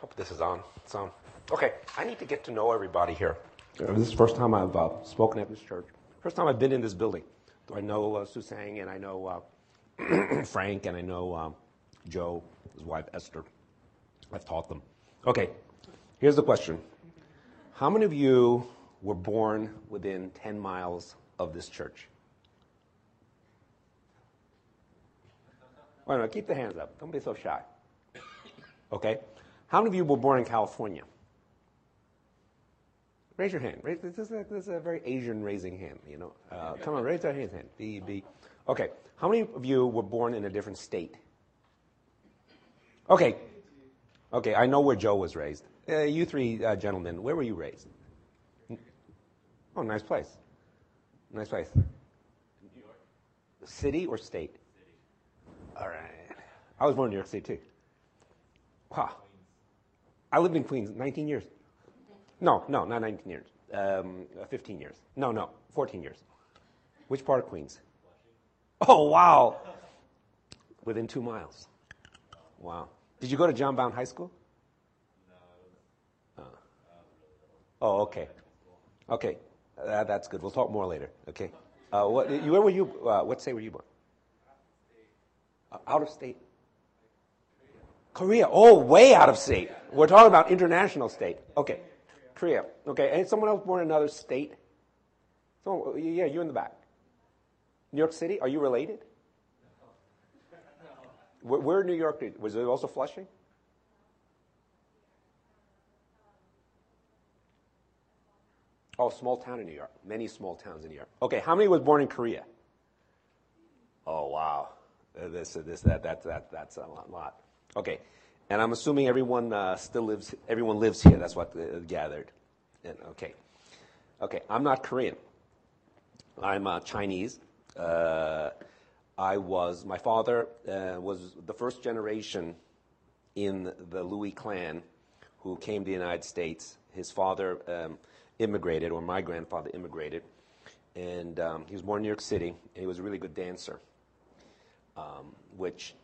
Hope this is on. It's on. Okay, I need to get to know everybody here. Uh, this is the first time I've uh, spoken at this church. First time I've been in this building. Do I know uh, Susang and I know uh, Frank and I know uh, Joe, his wife Esther. I've taught them. Okay, here's the question How many of you were born within 10 miles of this church? Wait minute, keep the hands up. Don't be so shy. Okay? How many of you were born in California? Raise your hand. Raise, this, is a, this is a very Asian raising hand, you know. Uh, come on, raise your hand. B, B. Okay. How many of you were born in a different state? Okay. Okay, I know where Joe was raised. Uh, you three uh, gentlemen, where were you raised? Oh, nice place. Nice place. New York. City or state? City. All right. I was born in New York City too. Wow. I lived in Queens 19 years. No, no, not 19 years. Um, uh, 15 years. No, no, 14 years. Which part of Queens? Oh, wow. Within two miles. Wow. Did you go to John Bowne High School? No. Uh. Oh, okay. Okay, uh, that's good. We'll talk more later. Okay. Uh, what, where were you? Uh, what state were you born? Out of state. Korea. Oh, way out of state. We're talking about international state. Okay. Korea. Okay. And someone else born in another state? So, yeah, you in the back. New York City. Are you related? Where, where in New York? Was it also Flushing? Oh, small town in New York. Many small towns in New York. Okay, how many was born in Korea? Oh, wow. Uh, this, this, that, that, that, that's a lot. Okay, and I'm assuming everyone uh, still lives. Everyone lives here. That's what uh, gathered. And, okay, okay. I'm not Korean. I'm uh, Chinese. Uh, I was. My father uh, was the first generation in the Louis clan who came to the United States. His father. Um, immigrated, or my grandfather immigrated, and um, he was born in New York City, and he was a really good dancer, um, which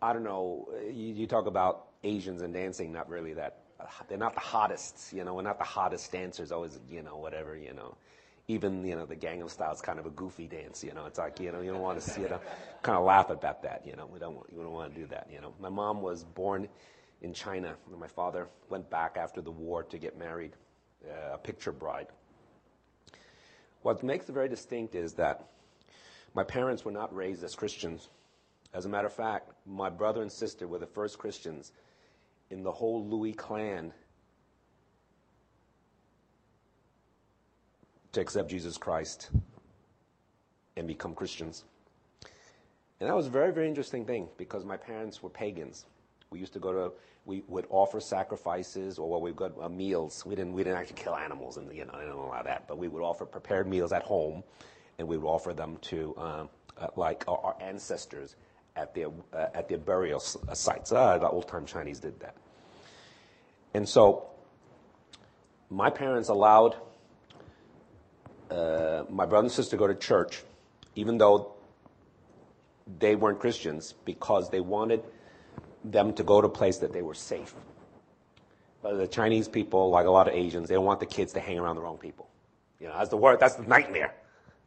I don't know. You, you, talk about Asians and dancing, not really that. They're not the hottest, you know. We're not the hottest dancers. Always, you know, whatever, you know. Even you know, the Gangnam Style is kind of a goofy dance, you know. It's like you know, you don't want to see it. kind of laugh about that, you know. We don't, we don't want to do that, you know. My mom was born in China, and my father went back after the war to get married uh, a picture bride. What makes it very distinct is that my parents were not raised as Christians. As a matter of fact, my brother and sister were the first Christians in the whole Louis clan to accept Jesus Christ and become Christians. And that was a very, very interesting thing because my parents were pagans. We used to go to we would offer sacrifices or what we've got uh, meals. We didn't, we didn't actually kill animals and, you know, I don't allow that, but we would offer prepared meals at home and we would offer them to, um, uh, like our, our, ancestors at their, uh, at their burial uh, sites. Uh, the old time Chinese did that. And so my parents allowed uh, my brother and sister to go to church, even though they weren't Christians, because they wanted them to go to a place that they were safe. But the Chinese people, like a lot of Asians, they don't want the kids to hang around the wrong people. You know, that's the word, that's the nightmare.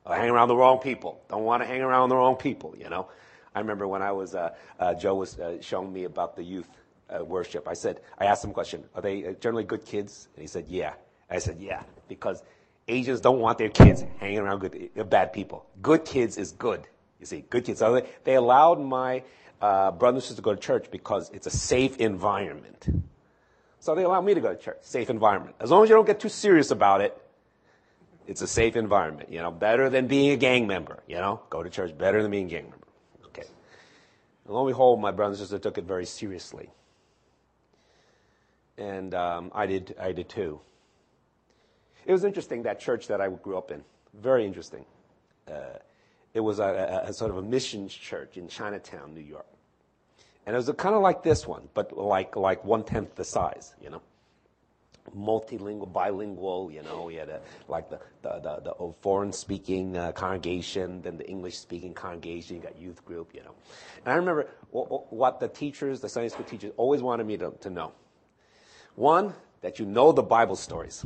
Uh, hang around the wrong people. Don't want to hang around the wrong people, you know. I remember when I was, uh, uh, Joe was uh, showing me about the youth uh, worship. I said, I asked him a question, are they uh, generally good kids? And he said, yeah. I said, yeah, because Asians don't want their kids hanging around good, bad people. Good kids is good. You see, good kids. So they, allowed my uh, brothers and sisters to go to church because it's a safe environment. So they allowed me to go to church, safe environment. As long as you don't get too serious about it, it's a safe environment. You know, better than being a gang member. You know, go to church better than being a gang member. And lo and behold, my brothers and sisters took it very seriously, and um, I did. I did too. It was interesting that church that I grew up in. Very interesting. Uh, it was a, a, a, sort of a missions church in Chinatown, New York. And it was kind of like this one, but like, like one tenth the size, you know. Multilingual, bilingual. You know, we had a, like the the, the, the foreign-speaking uh, congregation, then the English-speaking congregation. You got youth group. You know, and I remember what the teachers, the Sunday school teachers, always wanted me to, to know. One, that you know the Bible stories.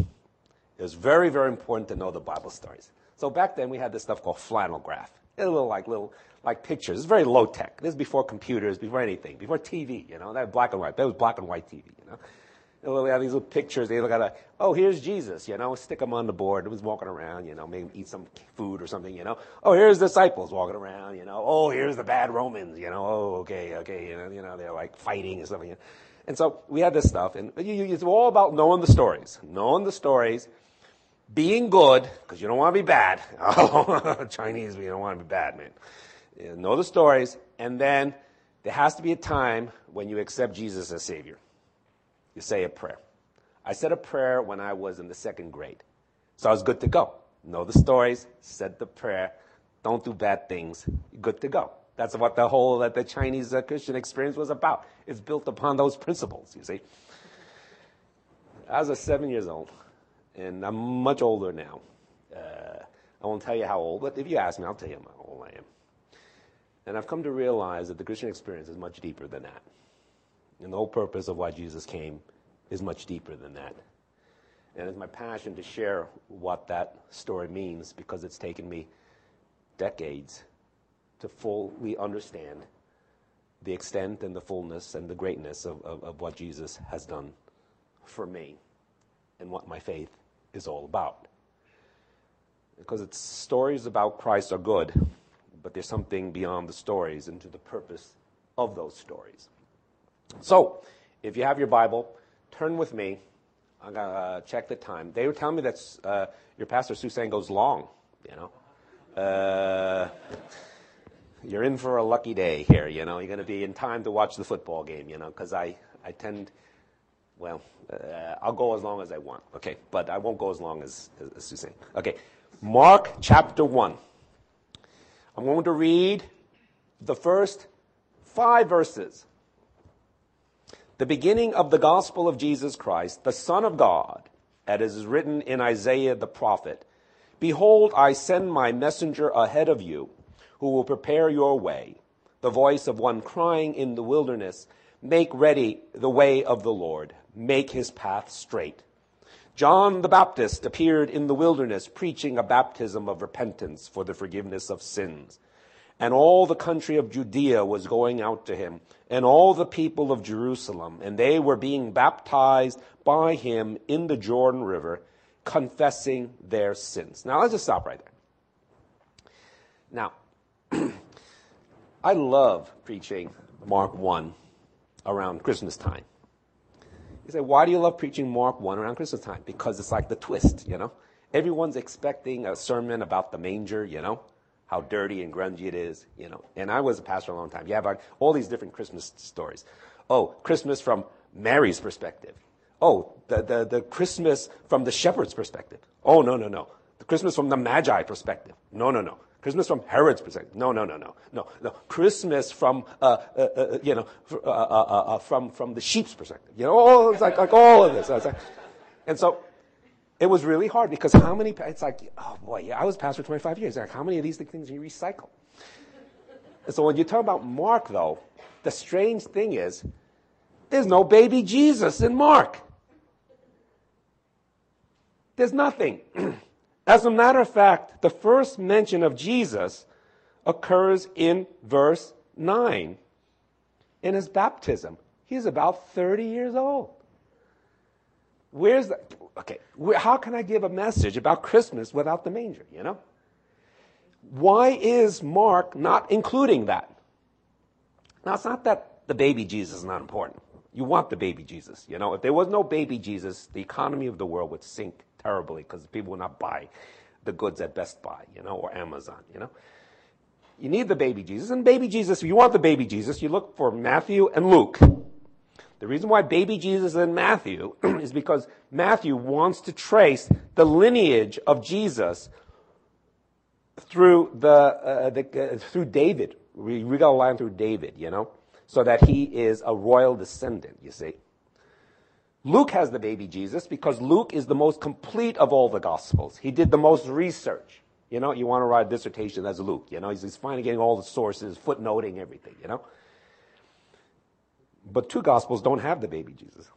It was very, very important to know the Bible stories. So back then we had this stuff called flannel graph. A little like little like pictures. It's very low tech. This is before computers, before anything, before TV. You know, that black and white. That was black and white TV. You know, we have these little pictures. They look at like, oh, here's Jesus, you know, stick him on the board. He was walking around, you know, maybe eat some food or something, you know. Oh, here's disciples walking around, you know. Oh, here's the bad Romans, you know. Oh, okay, okay, you know, you know, they're like fighting or something. And so we had this stuff, and it's all about knowing the stories, knowing the stories, being good, because you don't want to be bad. Oh, Chinese, we don't want to be bad, man. You know the stories, and then there has to be a time when you accept Jesus as Savior you say a prayer. I said a prayer when I was in the second grade. So I was good to go. Know the stories, said the prayer, don't do bad things, good to go. That's what the whole that the Chinese uh, Christian experience was about. It's built upon those principles, you see. I was a seven years old, and I'm much older now. Uh, I won't tell you how old, but if you ask me, I'll tell you how old I am. And I've come to realize that the Christian experience is much deeper than that. And the whole purpose of why Jesus came is much deeper than that. And it's my passion to share what that story means because it's taken me decades to fully understand the extent and the fullness and the greatness of, of, of, what Jesus has done for me and what my faith is all about. Because it's stories about Christ are good, but there's something beyond the stories into the purpose of those stories. So, if you have your Bible, turn with me. I'm going to uh, check the time. They were telling me that uh, your pastor, Suzanne, goes long, you know. Uh, you're in for a lucky day here, you know. You're going to be in time to watch the football game, you know, because I, I tend, well, uh, I'll go as long as I want, okay, but I won't go as long as, as, as Suzanne. Okay, Mark chapter 1. I'm going to read the first five verses the beginning of the gospel of Jesus Christ, the Son of God, as is written in Isaiah the prophet Behold, I send my messenger ahead of you, who will prepare your way. The voice of one crying in the wilderness, Make ready the way of the Lord, make his path straight. John the Baptist appeared in the wilderness, preaching a baptism of repentance for the forgiveness of sins and all the country of Judea was going out to him, and all the people of Jerusalem, and they were being baptized by him in the Jordan River, confessing their sins. Now, let's just stop right there. Now, I love preaching Mark 1 around Christmas time. You say, why do you love preaching Mark 1 around Christmas time? Because it's like the twist, you know? Everyone's expecting a sermon about the manger, you know? How dirty and grungy it is, you know. And I was a pastor a long time. You have all these different Christmas stories. Oh, Christmas from Mary's perspective. Oh, the, the, the Christmas from the shepherd's perspective. Oh, no, no, no. The Christmas from the Magi perspective. No, no, no. Christmas from Herod's perspective. No, no, no, no, no, no. Christmas from, uh, uh, uh, you know, uh, uh, uh, from, from the sheep's perspective. You know, all, it's like, like all of this. Like, and so it was really hard because how many, it's like, oh boy, yeah, I was pastor 25 years. Like, how many of these things you recycle? And so when you talk about Mark, though, the strange thing is, there's no baby Jesus in Mark. There's nothing. As a matter of fact, the first mention of Jesus occurs in verse 9 in his baptism. He's about 30 years old. Where's the, okay, how can I give a message about Christmas without the manger, you know? Why is Mark not including that? Now, it's not that the baby Jesus is not important. You want the baby Jesus, you know? If there was no baby Jesus, the economy of the world would sink terribly because people would not buy the goods at Best Buy, you know, or Amazon, you know? You need the baby Jesus, and baby Jesus, if you want the baby Jesus, you look for Matthew and Luke. The reason why baby Jesus is in Matthew is because Matthew wants to trace the lineage of Jesus through the, uh, the uh, through David. We, we got a line through David, you know, so that he is a royal descendant. You see. Luke has the baby Jesus because Luke is the most complete of all the gospels. He did the most research. You know, you want to write a dissertation as Luke. You know, he's, he's finally getting all the sources, footnoting everything, you know. But two gospels don't have the baby Jesus.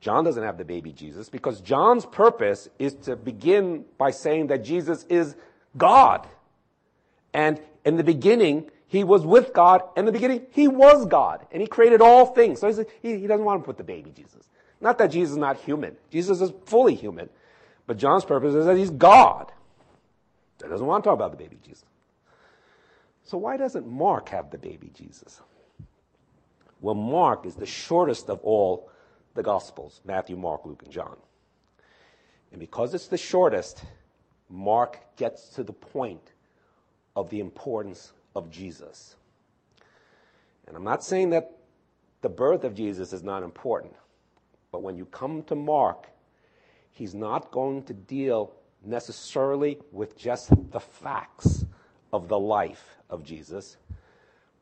John doesn't have the baby Jesus because John's purpose is to begin by saying that Jesus is God. And in the beginning, he was with God. In the beginning, he was God. And he created all things. So he, he doesn't want to put the baby Jesus. Not that Jesus is not human. Jesus is fully human. But John's purpose is that he's God. He doesn't want to talk about the baby Jesus. So why doesn't Mark have the baby Jesus? Well, Mark is the shortest of all the Gospels Matthew, Mark, Luke, and John. And because it's the shortest, Mark gets to the point of the importance of Jesus. And I'm not saying that the birth of Jesus is not important, but when you come to Mark, he's not going to deal necessarily with just the facts of the life of Jesus,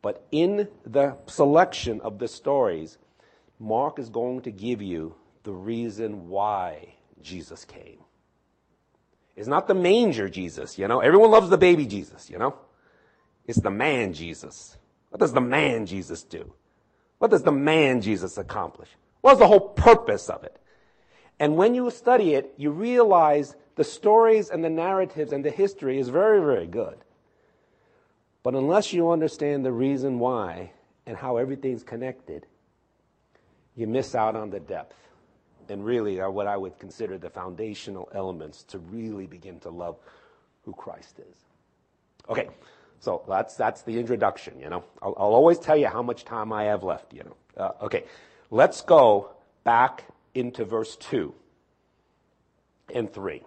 but in the selection of the stories, Mark is going to give you the reason why Jesus came. It's not the manger Jesus, you know. Everyone loves the baby Jesus, you know. It's the man Jesus. What does the man Jesus do? What does the man Jesus accomplish? What's the whole purpose of it? And when you study it, you realize the stories and the narratives and the history is very, very good. But unless you understand the reason why and how everything's connected, you miss out on the depth and really are what I would consider the foundational elements to really begin to love who Christ is. Okay, so that's, that's the introduction, you know. I'll, I'll always tell you how much time I have left, you know. Uh, okay, let's go back into verse 2 and 3.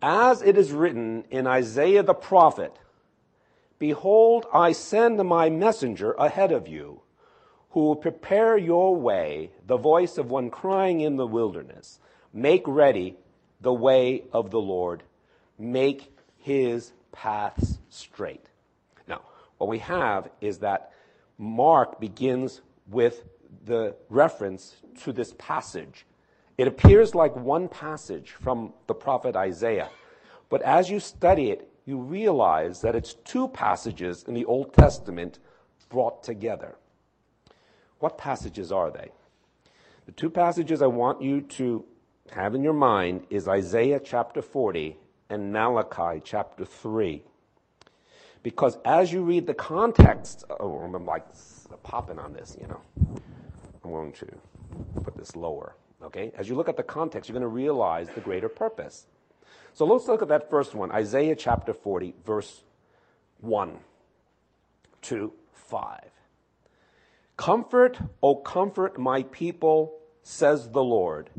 As it is written in Isaiah the prophet, Behold, I send my messenger ahead of you who will prepare your way, the voice of one crying in the wilderness. Make ready the way of the Lord. Make his paths straight. Now, what we have is that Mark begins with the reference to this passage. It appears like one passage from the prophet Isaiah, but as you study it, you realize that it's two passages in the Old Testament brought together. What passages are they? The two passages I want you to have in your mind is Isaiah chapter 40 and Malachi chapter 3. Because as you read the context, oh, I'm like popping on this, you know. I'm going to put this lower. Okay? As you look at the context, you're going to realize the greater purpose. So let's look at that first one Isaiah chapter 40, verse 1 to 5. Comfort, O comfort my people, says the Lord.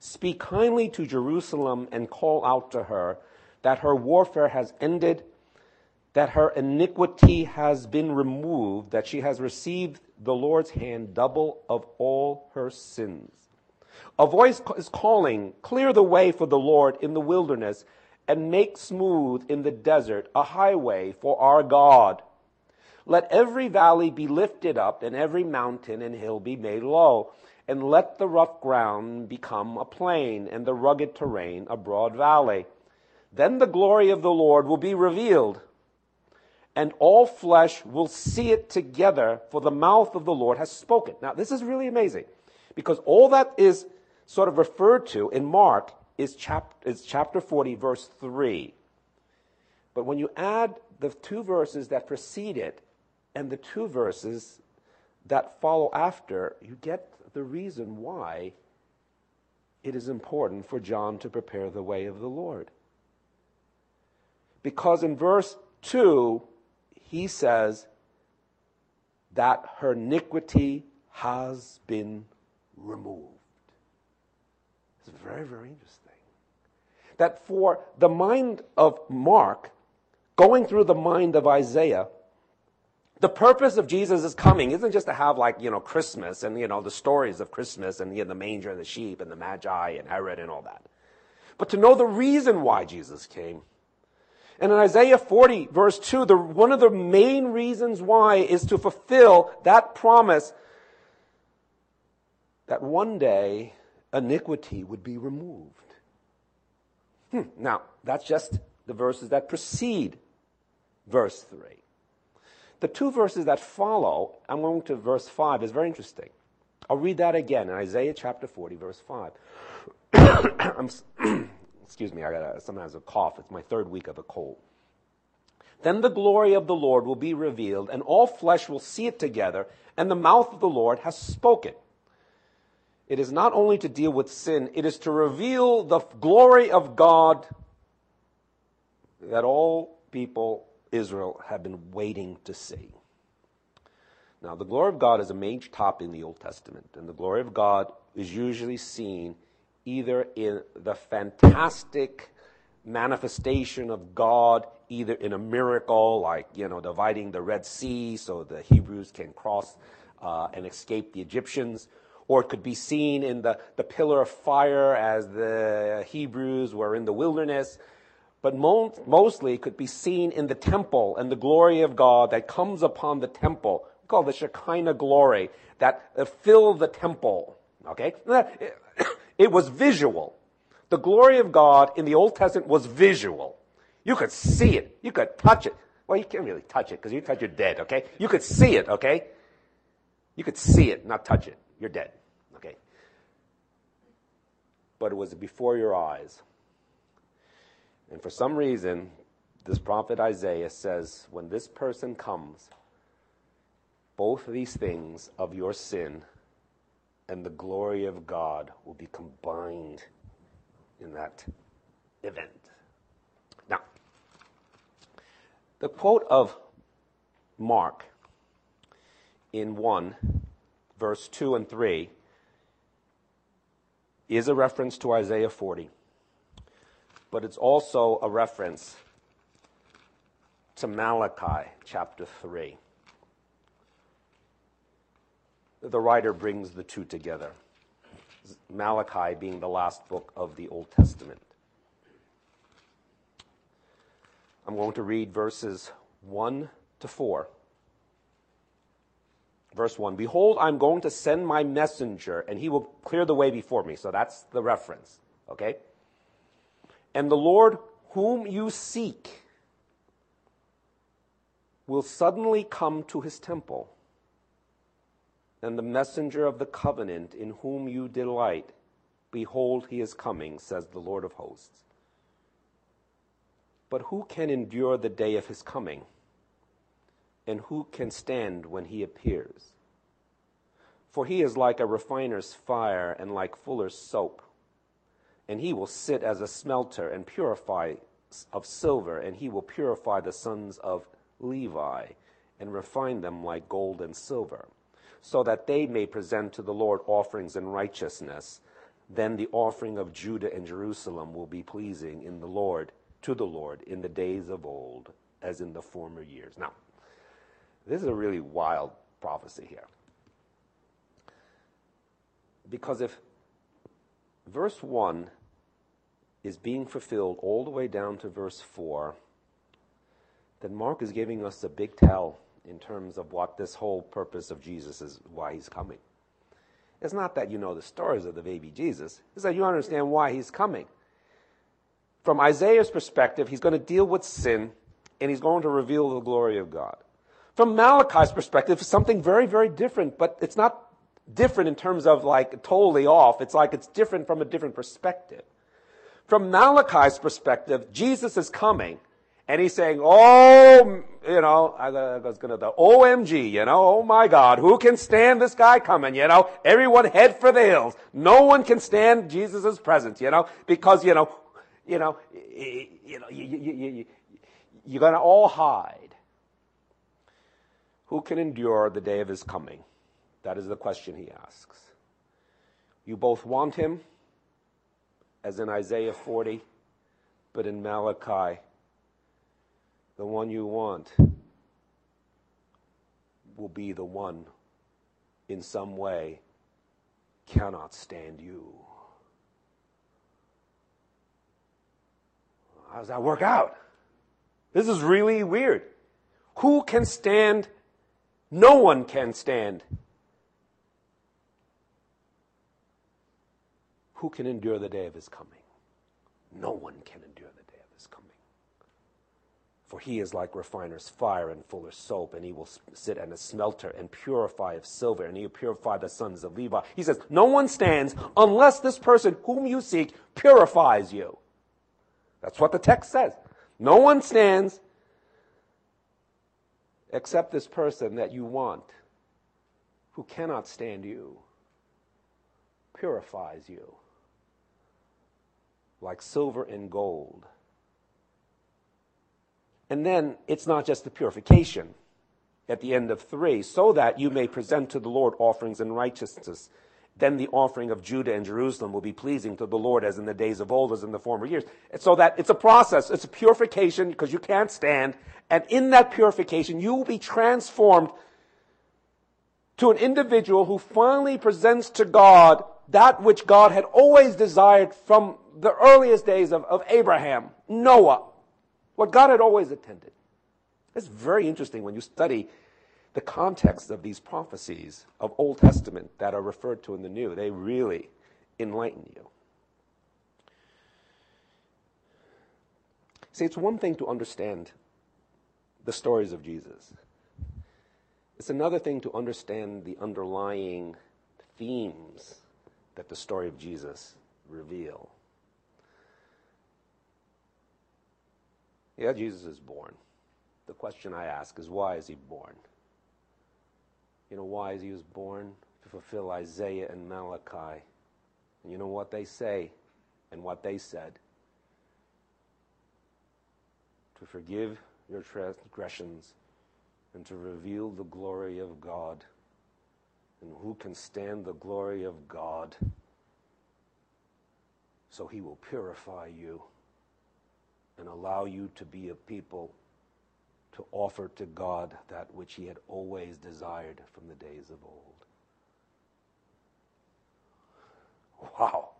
Speak kindly to Jerusalem and call out to her that her warfare has ended, that her iniquity has been removed, that she has received the Lord's hand double of all her sins. A voice is calling, Clear the way for the Lord in the wilderness, and make smooth in the desert a highway for our God. Let every valley be lifted up, and every mountain and hill be made low. And let the rough ground become a plain, and the rugged terrain a broad valley. Then the glory of the Lord will be revealed, and all flesh will see it together, for the mouth of the Lord has spoken. Now, this is really amazing, because all that is sort of referred to in Mark is, chap- is chapter 40, verse 3. But when you add the two verses that precede it, and the two verses that follow after, you get the reason why it is important for John to prepare the way of the Lord. Because in verse 2, he says that her iniquity has been removed. It's very, very interesting. That for the mind of Mark, going through the mind of Isaiah, the purpose of Jesus' coming isn't just to have like, you know, Christmas and, you know, the stories of Christmas and you know, the manger and the sheep and the magi and Herod and all that. But to know the reason why Jesus came. And in Isaiah 40 verse 2, the, one of the main reasons why is to fulfill that promise that one day iniquity would be removed. Hmm. Now, that's just the verses that precede verse 3. The two verses that follow, I'm going to verse 5, is very interesting. I'll read that again in Isaiah chapter 40, verse 5. excuse me, I got sometimes a cough. It's my third week of a cold. Then the glory of the Lord will be revealed, and all flesh will see it together, and the mouth of the Lord has spoken. It is not only to deal with sin, it is to reveal the glory of God that all people, Israel, have been waiting to see. Now, the glory of God is a major topic in the Old Testament, and the glory of God is usually seen either in the fantastic manifestation of God, either in a miracle, like, you know, dividing the Red Sea so the Hebrews can cross uh, and escape the Egyptians, or it could be seen in the, the pillar of fire as the Hebrews were in the wilderness. But mo- mostly it could be seen in the temple and the glory of God that comes upon the temple. We call the Shekinah glory that uh, filled the temple. Okay? It was visual. The glory of God in the Old Testament was visual. You could see it. You could touch it. Well, you can't really touch it because you touch you're dead, okay? You could see it, okay? You could see it, not touch it. You're dead? But it was before your eyes. And for some reason, this prophet Isaiah says, when this person comes, both these things of your sin and the glory of God will be combined in that event. Now, the quote of Mark in 1, verse 2 and 3, is a reference to Isaiah 40, but it's also a reference to Malachi chapter 3 the writer brings the two together. Malachi being the last book of the Old Testament. I'm going to read verses 1 to 4. Verse 1 Behold, I'm going to send my messenger, and he will clear the way before me. So that's the reference. Okay? And the Lord whom you seek will suddenly come to his temple and the messenger of the covenant in whom you delight. Behold, he is coming, says the Lord of hosts. But who can endure the day of his coming? And who can stand when he appears? For he is like a refiner's fire and like fuller's soap. And he will sit as a smelter and purify of silver, and he will purify the sons of Levi and refine them like gold and silver so that they may present to the Lord offerings in righteousness. Then the offering of Judah and Jerusalem will be pleasing in the Lord, to the Lord, in the days of old, as in the former years. Now, this is a really wild prophecy here. Because if verse 1 is being fulfilled all the way down to verse 4, then Mark is giving us a big tell in terms of what this whole purpose of Jesus is, why he's coming. It's not that you know the stories of the baby Jesus, it's that you understand why he's coming. From Isaiah's perspective, he's going to deal with sin and he's going to reveal the glory of God. From Malachi's perspective, it's something very, very different, but it's not different in terms of like totally off. It's like it's different from a different perspective. From Malachi's perspective, Jesus is coming and he's saying, oh, you know, I was going to the OMG, you know, oh my God, who can stand this guy coming, you know? Everyone head for the hills. No one can stand Jesus' presence, you know, because, you know, you know, you know, you, you, you, you're going to all hide. Who can endure the day of his coming? That is the question he asks. You both want him, as in Isaiah 40, but in Malachi, the one you want will be the one in some way cannot stand you. How does that work out? This is really weird. Who can stand? No one can stand who can endure the day of his coming? No one can endure the day of his coming. For he is like refiner's fire and fuller's soap, and he will sit in a smelter and purify of silver, and he will purify the sons of Levi. He says, No one stands unless this person whom you seek purifies you. That's what the text says. No one stands except this person that you want, who cannot stand you, purifies you like silver and gold. And then it's not just the purification at the end of three, so that you may present to the Lord offerings in righteousness. Then the offering of Judah and Jerusalem will be pleasing to the Lord as in the days of old, as in the former years. And so that it's a process, it's a purification because you can't stand. And in that purification, you will be transformed to an individual who finally presents to God that which God had always desired from the earliest days of, of Abraham, Noah, what God had always intended. It's very interesting when you study the context of these prophecies of Old Testament that are referred to in the New. They really enlighten you. See, it's one thing to understand the stories of Jesus. It's another thing to understand the underlying themes that the story of Jesus reveal. Yeah, Jesus is born. The question I ask is why is he born? You know why he was born? To fulfill Isaiah and Malachi. And you know what they say and what they said? To forgive your transgressions and to reveal the glory of God. And who can stand the glory of God? So he will purify you and allow you to be a people to offer to God that which he had always desired from the days of old. Wow.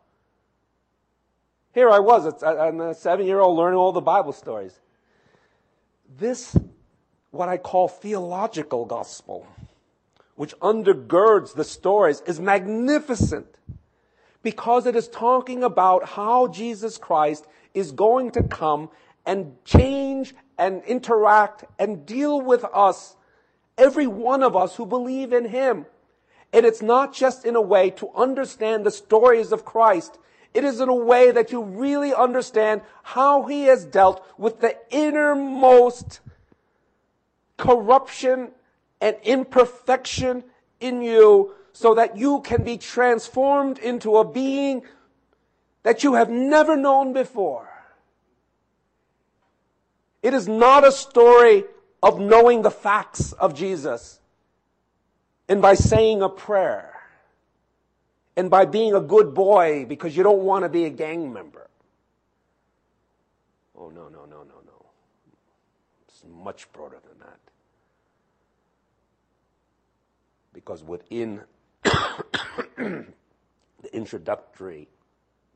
Here I was, I'm a seven year old learning all the Bible stories. This what I call theological gospel, which undergirds the stories, is magnificent because it is talking about how Jesus Christ is going to come and change and interact and deal with us, every one of us who believe in Him. And it's not just in a way to understand the stories of Christ. It is in a way that you really understand how He has dealt with the innermost corruption and imperfection in you so that you can be transformed into a being that you have never known before. It is not a story of knowing the facts of Jesus and by saying a prayer and by being a good boy because you don't want to be a gang member. Oh, no, no, no, no, no. It's much broader than that. because within the introductory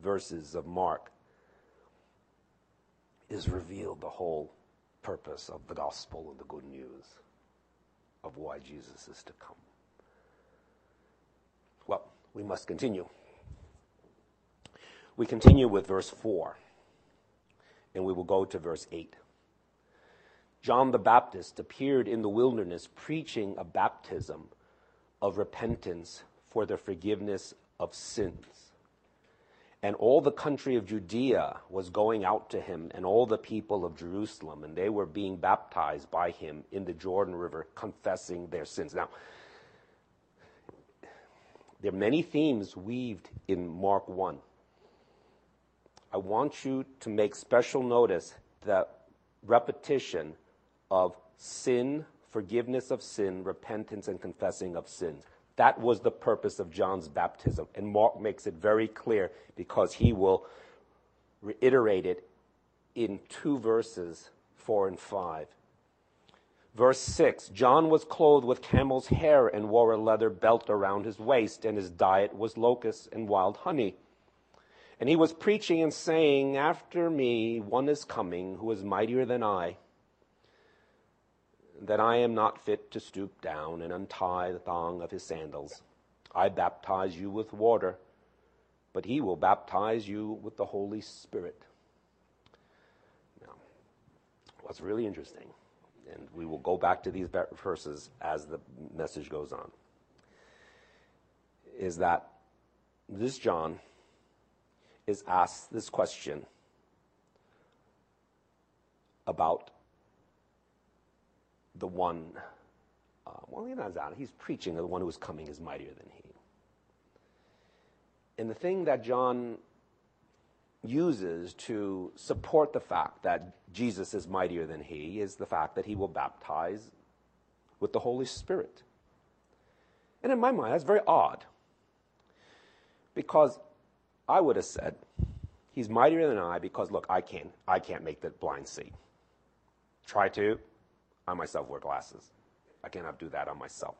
verses of Mark is revealed the whole purpose of the gospel and the good news of why Jesus is to come. Well, we must continue. We continue with verse 4, and we will go to verse 8. John the Baptist appeared in the wilderness preaching a baptism of repentance for the forgiveness of sins. And all the country of Judea was going out to him, and all the people of Jerusalem, and they were being baptized by him in the Jordan River, confessing their sins. Now, there are many themes weaved in Mark 1. I want you to make special notice the repetition of sin forgiveness of sin, repentance, and confessing of sins. That was the purpose of John's baptism. And Mark makes it very clear because he will reiterate it in two verses, 4 and 5. Verse 6 John was clothed with camel's hair and wore a leather belt around his waist, and his diet was locusts and wild honey. And he was preaching and saying, After me, one is coming who is mightier than I that I am not fit to stoop down and untie the thong of his sandals. I baptize you with water, but he will baptize you with the Holy Spirit. Now, what's really interesting, and we will go back to these verses as the message goes on, is that this John is asked this question about the one, uh, well, he's not that, he's preaching the one who is coming is mightier than he. And the thing that John uses to support the fact that Jesus is mightier than he is the fact that he will baptize with the Holy Spirit. And in my mind, that's very odd. Because I would have said, he's mightier than I because look, I can't I can't make the blind see. Try to. I myself wear glasses. I cannot do that on myself.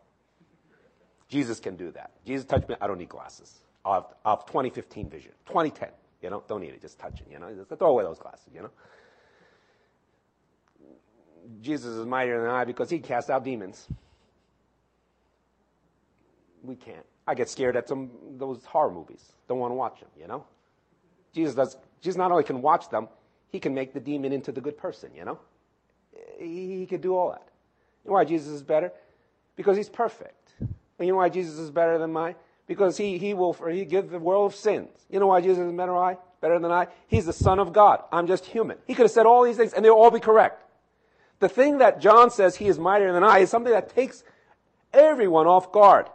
Jesus can do that. Jesus touched me, I don't need glasses. Of have 2015 vision. 2010. You know, don't need it, just touch it, you know. Just throw away those glasses, you know. Jesus is mightier than I because he cast out demons. We can't. I get scared at some those horror movies. Don't want to watch them, you know? Jesus does Jesus not only can watch them, he can make the demon into the good person, you know? He, he could do all that. You know why Jesus is better? Because he's perfect. And you know why Jesus is better than mine? because he, he will he give the world of sins. You know why Jesus is better than I? Better than I? He's the Son of God. I'm just human. He could have said all these things and they'll all be correct. The thing that John says he is mightier than I is something that takes everyone off guard.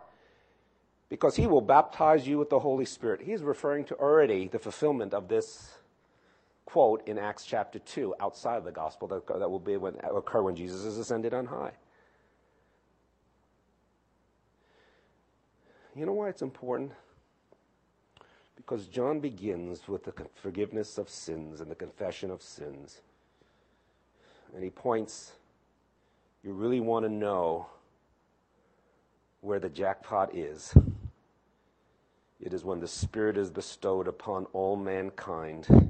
Because he will baptize you with the Holy Spirit. He's referring to already the fulfillment of this quote in Acts chapter 2 outside of the gospel that, that will be when, occur when Jesus is ascended on high. You know why it's important? Because John begins with the forgiveness of sins and the confession of sins. And he points, you really want to know where the jackpot is. It is when the Spirit is bestowed upon all mankind,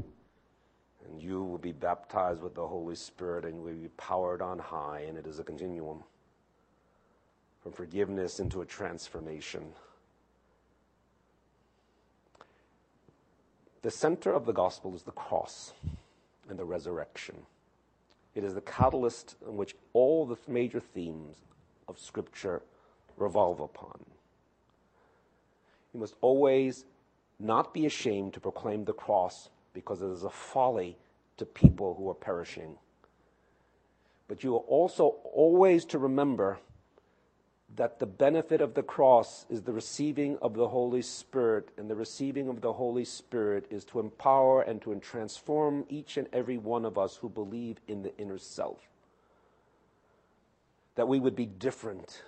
and you will be baptized with the Holy Spirit, and will be powered on high, and it is a continuum from forgiveness into a transformation. The center of the gospel is the cross and the resurrection. It is the catalyst in which all the major themes of Scripture revolve upon. You must always not be ashamed to proclaim the cross because it is a folly to people who are perishing. But you are also always to remember that the benefit of the cross is the receiving of the Holy Spirit, and the receiving of the Holy Spirit is to empower and to transform each and every one of us who believe in the inner self. That we would be different.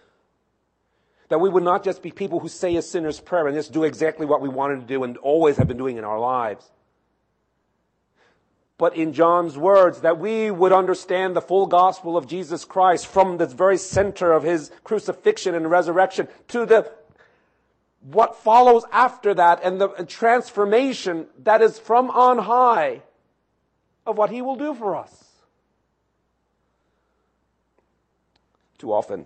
That we would not just be people who say a sinner's prayer and just do exactly what we wanted to do and always have been doing in our lives but in John's words, that we would understand the full gospel of Jesus Christ from the very center of his crucifixion and resurrection to the what follows after that and the transformation that is from on high of what he will do for us. Too often,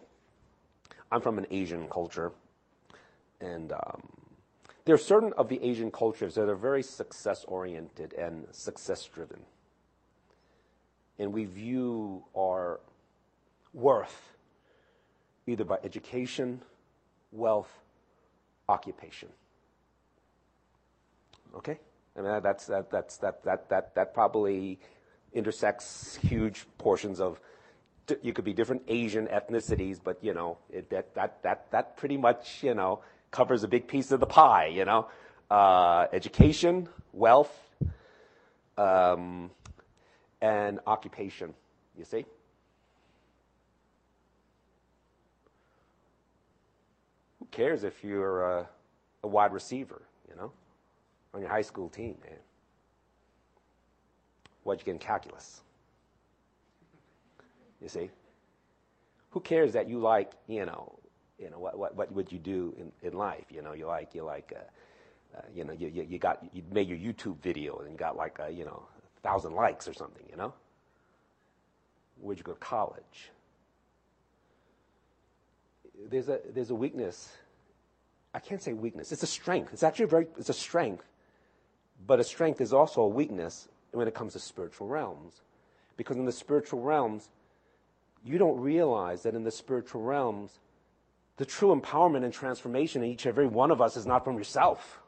I'm from an Asian culture, and um, there are certain of the Asian cultures that are very success oriented and success driven. And we view our worth either by education, wealth, occupation. Okay? I mean, that's, that, that's, that, that, that, that probably intersects huge portions of you could be different Asian ethnicities, but you know it, that that that that pretty much you know covers a big piece of the pie, you know. Uh, education, wealth, um, and occupation, you see? Who cares if you're a, a wide receiver, you know, on your high school team, man? What'd you get in calculus? You see? Who cares that you like, you know, you know, what, what, what would you do in, in life? You know, you like, you like, uh, uh, you know, you, you, you, got, you made your YouTube video and you got like, a, you know, a thousand likes or something, you know? Where'd you go to college? There's a, there's a weakness. I can't say weakness. It's a strength. It's actually a very, it's a strength But a strength is also a weakness when it comes to spiritual realms. Because in the spiritual realms, you don't realize that in the spiritual realms, the true empowerment and transformation in each and every one of us is not from yourself.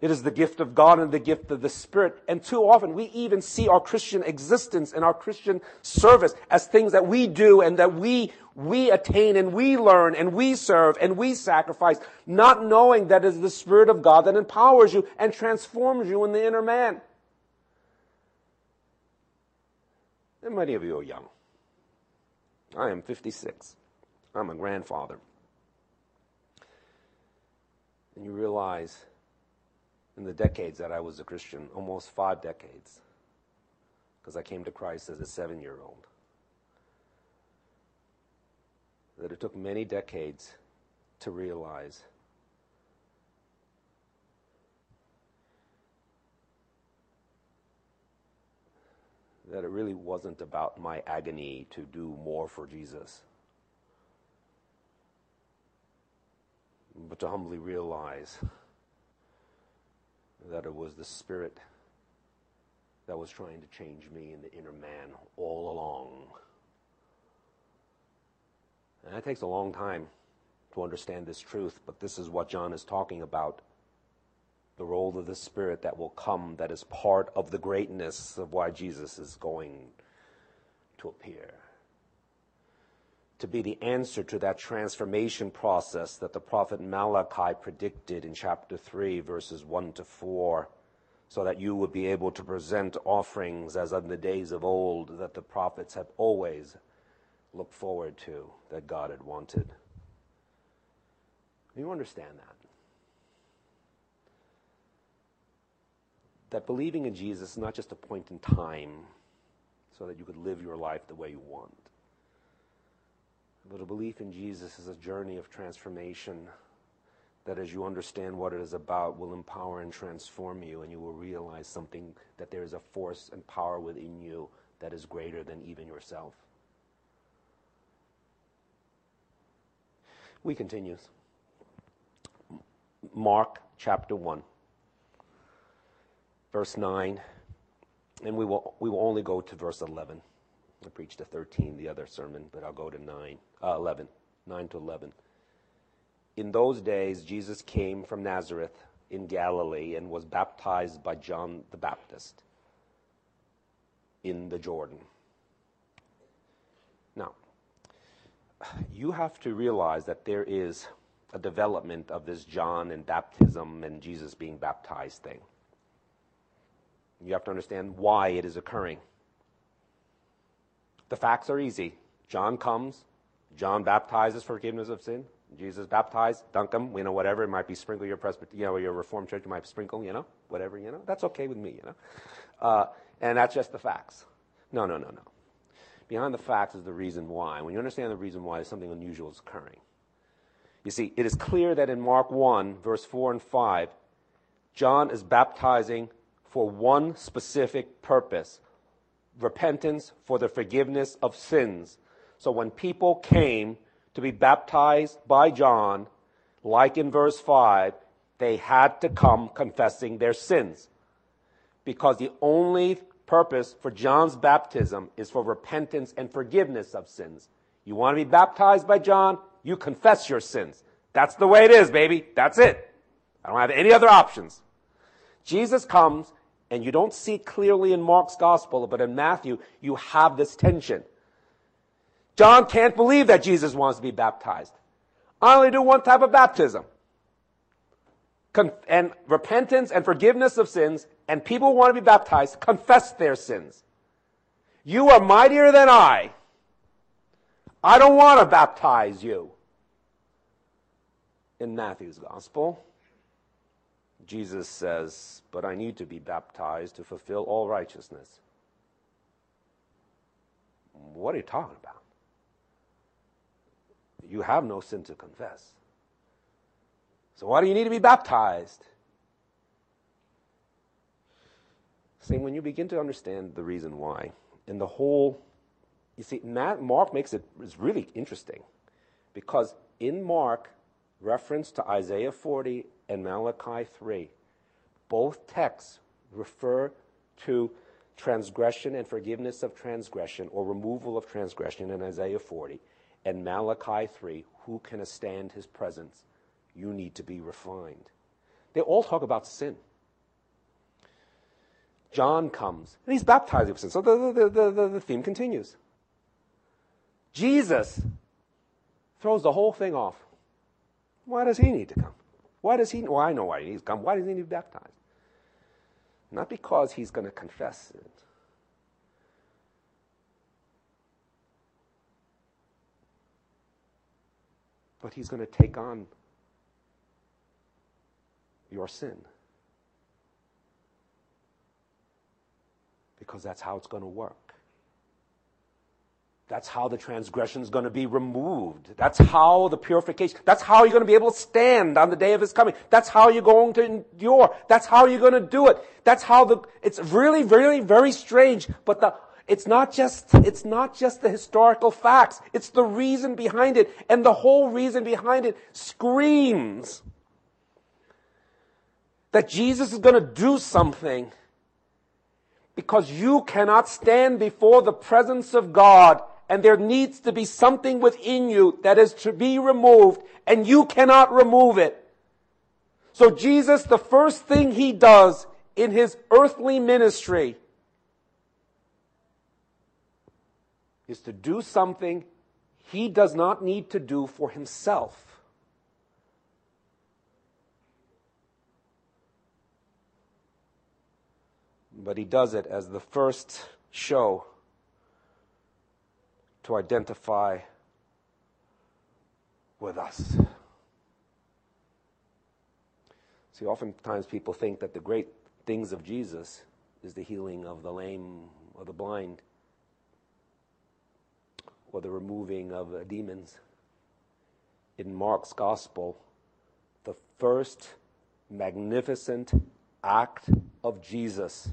It is the gift of God and the gift of the Spirit. And too often we even see our Christian existence and our Christian service as things that we do and that we, we attain and we learn and we serve and we sacrifice, not knowing that it is the Spirit of God that empowers you and transforms you in the inner man. And many of you are young. I am 56. I'm a grandfather. And you realize in the decades that I was a Christian, almost five decades, because I came to Christ as a seven year old, that it took many decades to realize that it really wasn't about my agony to do more for Jesus, but to humbly realize that it was the Spirit that was trying to change me in the inner man all along. And that takes a long time to understand this truth, but this is what John is talking about the role of the Spirit that will come, that is part of the greatness of why Jesus is going to appear. To be the answer to that transformation process that the prophet Malachi predicted in chapter 3, verses 1 to 4, so that you would be able to present offerings as in the days of old that the prophets have always looked forward to, that God had wanted. You understand that? that believing in Jesus is not just a point in time so that you could live your life the way you want. But a belief in Jesus is a journey of transformation that, as you understand what it is about, will empower and transform you, and you will realize something that there is a force and power within you that is greater than even yourself. We continue. Mark chapter 1 verse 9, and we will, we will only go to verse 11. I preached to 13 the other sermon, but I'll go to 9, uh, 11, 9 to 11. In those days, Jesus came from Nazareth in Galilee and was baptized by John the Baptist in the Jordan. Now, you have to realize that there is a development of this John and baptism and Jesus being baptized thing. You have to understand why it is occurring. The facts are easy. John comes, John baptizes forgiveness of sin. Jesus baptized, dunk him, you know, whatever. It might be sprinkle your Presbyter, you know, your Reformed church, you might sprinkle, you know, whatever, you know. That's okay with me, you know. Uh, and that's just the facts. No, no, no, no. Behind the facts is the reason why. When you understand the reason why, something unusual is occurring. You see, it is clear that in Mark 1, verse 4 and 5, John is baptizing for one specific purpose repentance for the forgiveness of sins. So when people came to be baptized by John, like in verse 5, they had to come confessing their sins. Because the only purpose for John's baptism is for repentance and forgiveness of sins. You want to be baptized by John? You confess your sins. That's the way it is, baby. That's it. I don't have any other options. Jesus comes and you don't see clearly in Mark's gospel, but in Matthew, you have this tension. John can't believe that Jesus wants to be baptized. I only do one type of baptism. And repentance and forgiveness of sins, and people who want to be baptized confess their sins. You are mightier than I. I don't want to baptize you. In Matthew's gospel, Jesus says, But I need to be baptized to fulfill all righteousness. What are you talking about? You have no sin to confess. So why do you need to be baptized? See, when you begin to understand the reason why, and the whole, you see, Mark makes it is really interesting because in Mark, reference to Isaiah 40 and Malachi 3 Both texts refer to transgression and forgiveness of transgression or removal of transgression in Isaiah 40 and Malachi 3 who can stand his presence? You need to be refined. They all talk about sin. John comes and he's baptized with sin. So the, the, the, the theme continues. Jesus throws the whole thing off. Why does he need to come? Why does he? Well, I know why he needs to come. Why does he need to be baptized? Not because he's going to confess it. But he's going to take on your sin. Because that's how it's going to work. That's how the transgression is going to be removed. That's how the purification, that's how you're going to be able to stand on the day of his coming. That's how you're going to endure. That's how you're going to do it. That's how the, it's really, really, very strange, but the, it's not just, it's not just the historical facts. It's the reason behind it. And the whole reason behind it screams that Jesus is going to do something because you cannot stand before the presence of God and there needs to be something within you that is to be removed and you cannot remove it. So Jesus, the first thing he does in his earthly ministry is to do something he does not need to do for himself. But he does it as the first show to identify with us. See, oftentimes people think that the great things of Jesus is the healing of the lame or the blind or the removing of uh, demons. In Mark's gospel, the first magnificent act of Jesus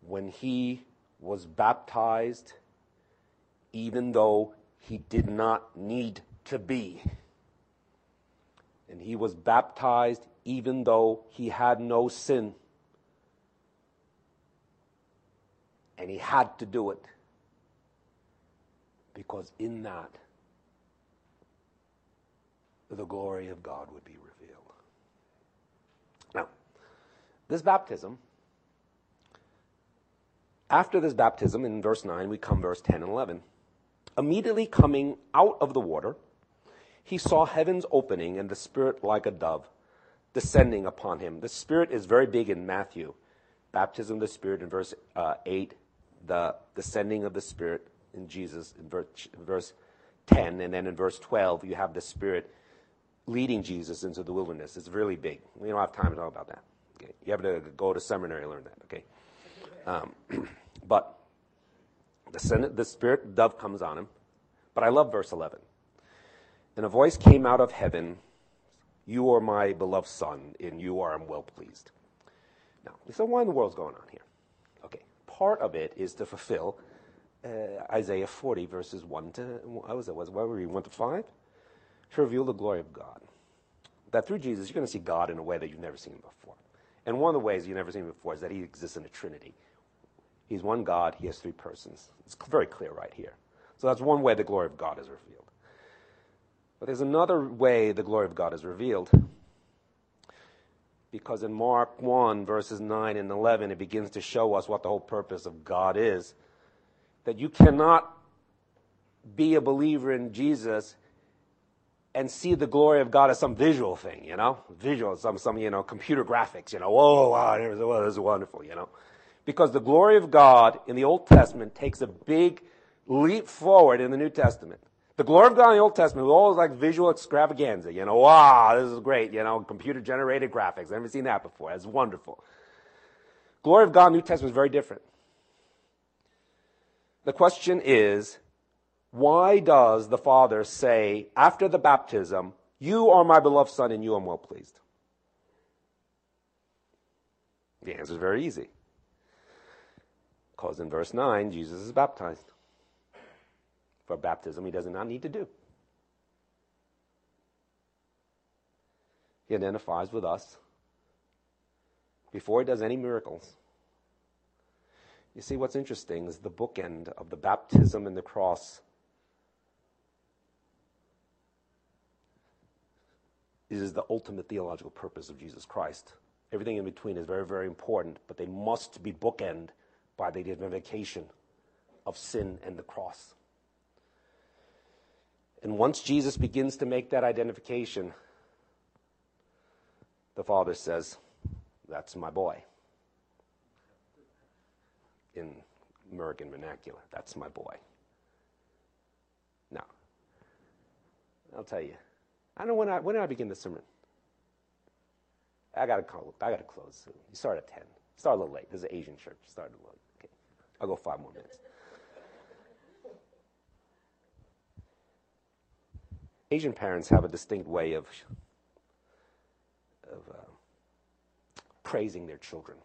when he was baptized even though he did not need to be. And he was baptized even though he had no sin. And he had to do it because in that, the glory of God would be revealed. Now, this baptism, after this baptism, in verse 9, we come verse 10 and 11. Immediately coming out of the water, he saw heavens opening and the Spirit like a dove descending upon him. The Spirit is very big in Matthew. Baptism of the Spirit in verse uh, 8, the descending of the Spirit in Jesus in verse, verse 10, and then in verse 12, you have the Spirit leading Jesus into the wilderness. It's really big. We don't have time to talk about that. Okay? You have to go to seminary and learn that. Okay, um, but the, the Spirit dove comes on him. But I love verse 11. And a voice came out of heaven You are my beloved Son, and you are I'm well pleased. Now, so what in the world's going on here? Okay, part of it is to fulfill uh, Isaiah 40, verses 1 to, what was it? Was, what were we, 1 to 5? To reveal the glory of God. That through Jesus, you're going to see God in a way that you've never seen before. And one of the ways you've never seen him before is that he exists in a Trinity. He's one God, he has three persons. It's very clear right here. So that's one way the glory of God is revealed. But there's another way the glory of God is revealed. Because in Mark 1, verses 9 and 11, it begins to show us what the whole purpose of God is. That you cannot be a believer in Jesus and see the glory of God as some visual thing, you know? Visual, some, some you know, computer graphics, you know? Whoa, wow, this is wonderful, you know? Because the glory of God in the Old Testament takes a big leap forward in the New Testament. The glory of God in the Old Testament was always like visual extravaganza. You know, wow, this is great. You know, computer generated graphics. I've never seen that before. That's wonderful. Glory of God in the New Testament is very different. The question is, why does the Father say after the baptism, You are my beloved Son and you am well pleased? The answer is very easy. Because in verse 9, Jesus is baptized. For baptism, he does not need to do. He identifies with us before he does any miracles. You see, what's interesting is the bookend of the baptism and the cross is the ultimate theological purpose of Jesus Christ. Everything in between is very, very important, but they must be bookend by the identification of sin and the cross. And once Jesus begins to make that identification, the Father says, That's my boy. In American vernacular, that's my boy. Now, I'll tell you, I don't know when I, when I begin the sermon? I got to call. I got to close soon. You start at ten. Start a little late. There's an Asian church. Start a little. Okay, I'll go five more minutes. Asian parents have a distinct way of of uh, praising their children.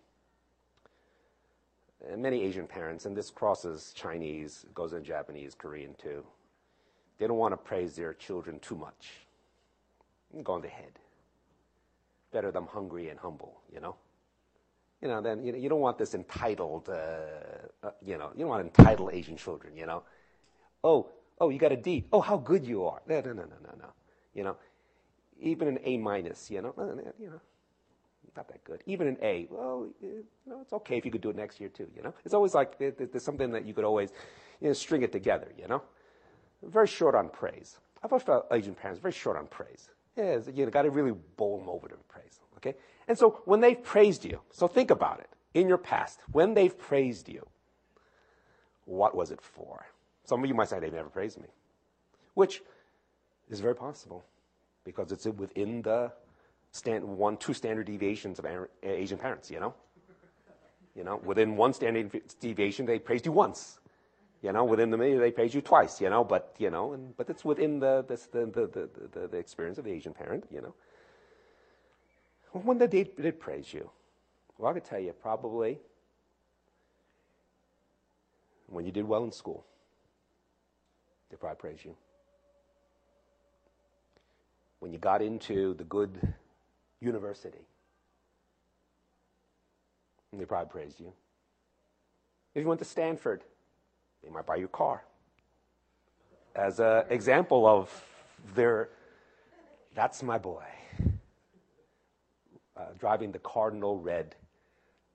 And many Asian parents, and this crosses Chinese, goes in Japanese, Korean too. They don't want to praise their children too much. Go on the head better them hungry and humble, you know? You know, then you, know, you don't want this entitled, uh, uh, you know, you don't want entitled Asian children, you know? Oh, oh, you got a D. Oh, how good you are. No, no, no, no, no, no. You know, even an A minus, you know, you know, not that good. Even an A, well, you know, it's okay if you could do it next year too, you know? It's always like there's something that you could always, you know, string it together, you know? Very short on praise. I've felt Asian parents very short on praise. Yeah, you got to really bowl them over to praise. Okay? And so when they've praised you, so think about it in your past, when they've praised you, what was it for? Some of you might say they've never praised me, which is very possible because it's within the stand, one, two standard deviations of Asian parents, you know? You know, within one standard deviation, they praised you once. You know, within the media, they praise you twice, you know, but, you know, and, but it's within the, the, the, the, the, the experience of the Asian parent, you know. When did they did praise you? Well, I could tell you probably when you did well in school. They probably praise you. When you got into the good university, they probably praised you. If you went to Stanford, they might buy you a car. As an example of their, that's my boy. Uh, driving the Cardinal Red.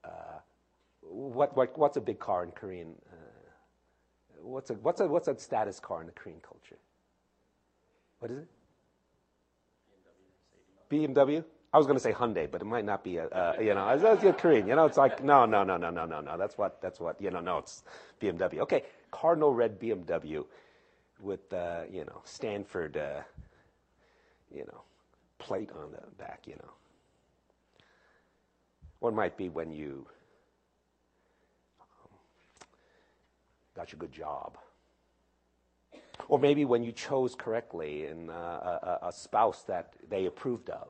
Uh, what, what, what's a big car in Korean? Uh, what's, a, what's, a, what's a status car in the Korean culture? What is it? BMW? I was going to say Hyundai, but it might not be a, a you know, it's, it's Korean. You know, it's like no, no, no, no, no, no, no. That's what that's what you know. No, it's BMW. Okay, Cardinal red BMW with uh, you know Stanford, uh, you know, plate on the back. You know, one might be when you um, got your good job. Or maybe when you chose correctly in uh, a, a spouse that they approved of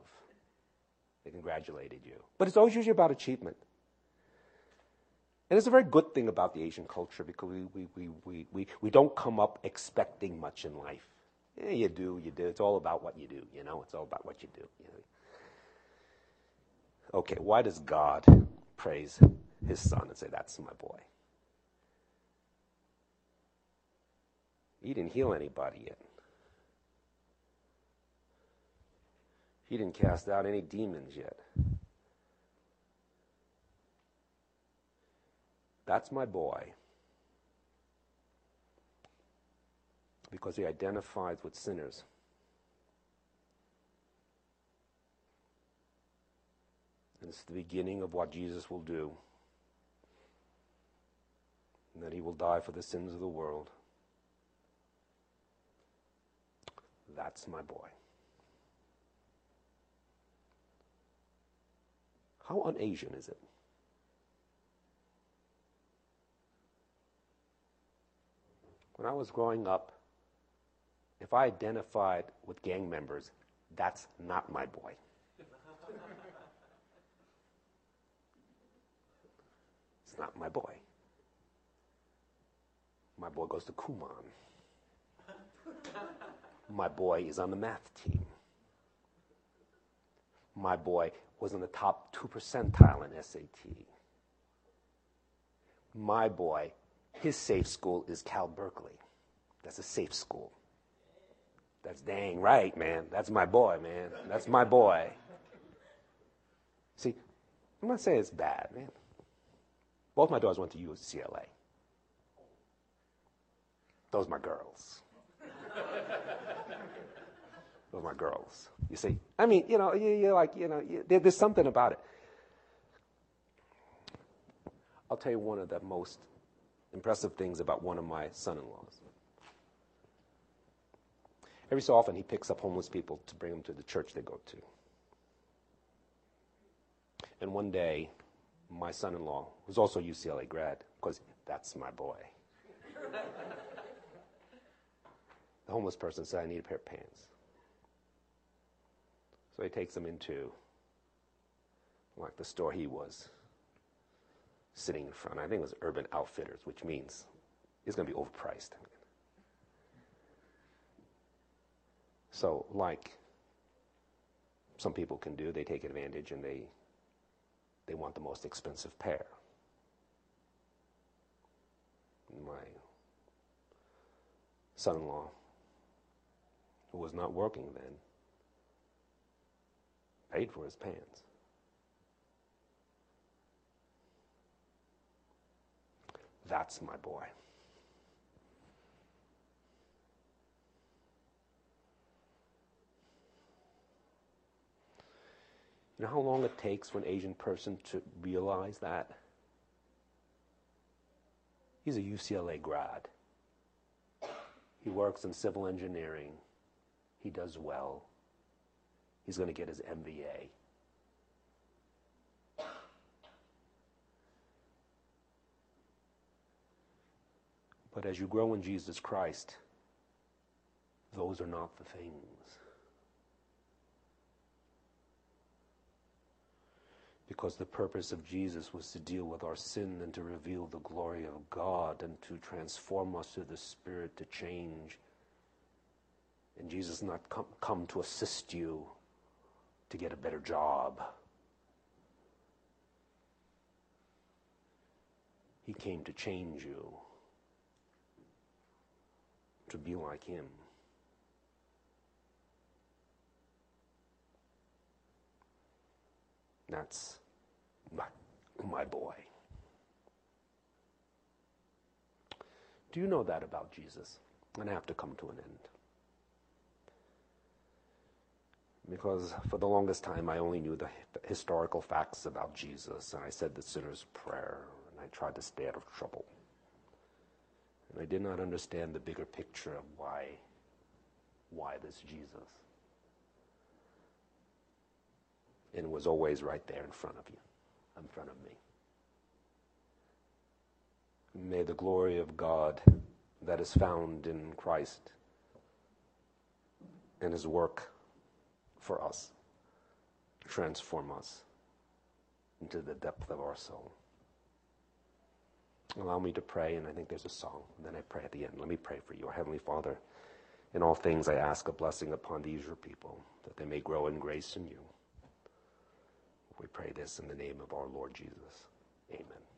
they congratulated you. But it's always usually about achievement. And it's a very good thing about the Asian culture because we, we, we, we, we, we don't come up expecting much in life. Yeah, you do, you do. It's all about what you do, you know? It's all about what you do. You know? Okay, why does God praise his son and say, That's my boy? He didn't heal anybody yet. He didn't cast out any demons yet. That's my boy. Because he identifies with sinners. And it's the beginning of what Jesus will do. And that he will die for the sins of the world. That's my boy. How un Asian is it? When I was growing up, if I identified with gang members, that's not my boy. it's not my boy. My boy goes to Kumon. My boy is on the math team. my boy was in the top 2 percentile in SAT. My boy, his safe school is Cal Berkeley. That's a safe school. That's dang right, man. That's my boy, man. That's my boy. See, I'm not saying it's bad, man. Both my daughters went to UCLA. Those are my girls. Those are my girls. You see, I mean, you know, you, are like, you know, there's something about it. I'll tell you one of the most impressive things about one of my son-in-laws. Every so often, he picks up homeless people to bring them to the church they go to. And one day, my son-in-law, who's also a UCLA grad, because that's my boy. the homeless person said, I need a pair of pants. So he takes them into like the store he was sitting in front. Of, I think it was Urban Outfitters, which means it's going to be overpriced. So, like some people can do, they take advantage and they they want the most expensive pair. My son-in-law, who was not working then, paid for his pants. That's my boy. You know how long it takes for an Asian person to realize that? He's a UCLA grad. He works in civil engineering. He does well. He's going to get his MBA. But as you grow in Jesus Christ, those are not the things. Because the purpose of Jesus was to deal with our sin and to reveal the glory of God and to transform us through the Spirit to change. And Jesus not come, come to assist you to get a better job. He came to change you to be like him. That's my boy. Do you know that about Jesus? And I have to come to an end. Because for the longest time, I only knew the historical facts about Jesus, and I said the sinner's prayer, and I tried to stay out of trouble. And I did not understand the bigger picture of why, why this Jesus. And it was always right there in front of you, in front of me. May the glory of God that is found in Christ and his work for us transform us into the depth of our soul. Allow me to pray, and I think there's a song. Then I pray at the end. Let me pray for you. Our Heavenly Father, in all things I ask a blessing upon these your people, that they may grow in grace in you. We pray this in the name of our Lord Jesus. Amen.